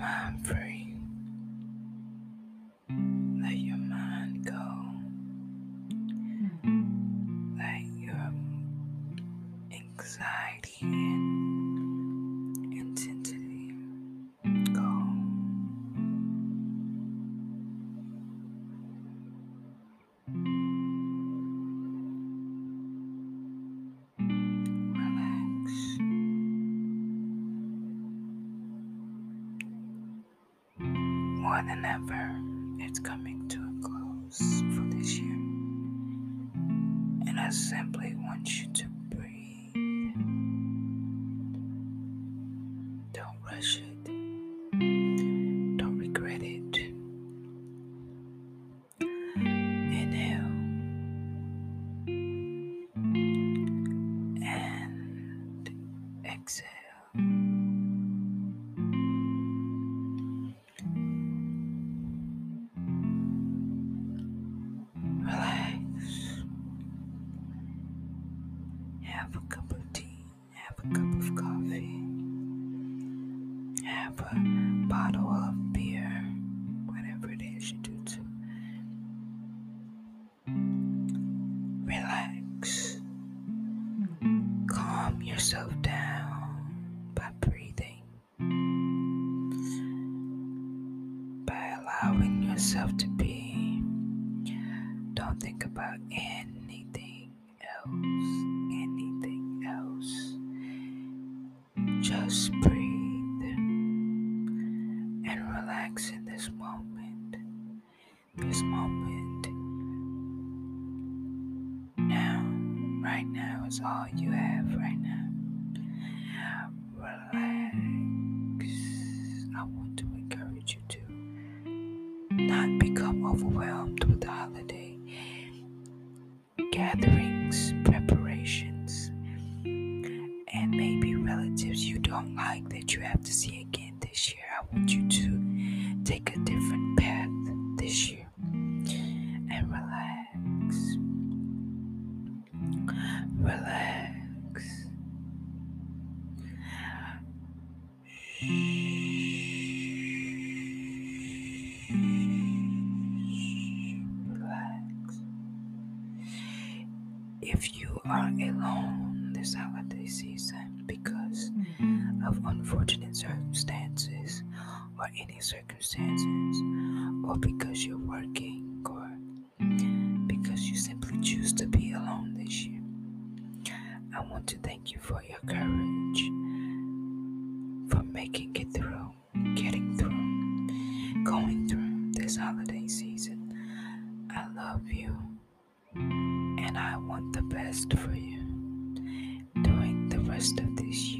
I'm free. More than ever, it's coming to a close for this year. And I simply want you to Think about anything else. Anything else. Just breathe and relax in this moment. This moment. Now, right now is all you have right now. Relax. I want to encourage you to not become overwhelmed with the gatherings, preparations, and maybe relatives you don't like that you have to see again this year. I want you If you are alone this holiday season because of unfortunate circumstances or any circumstances, or because you're working, or because you simply choose to be alone this year, I want to thank you for your courage, for making it through, want the best for you. During the rest of this year,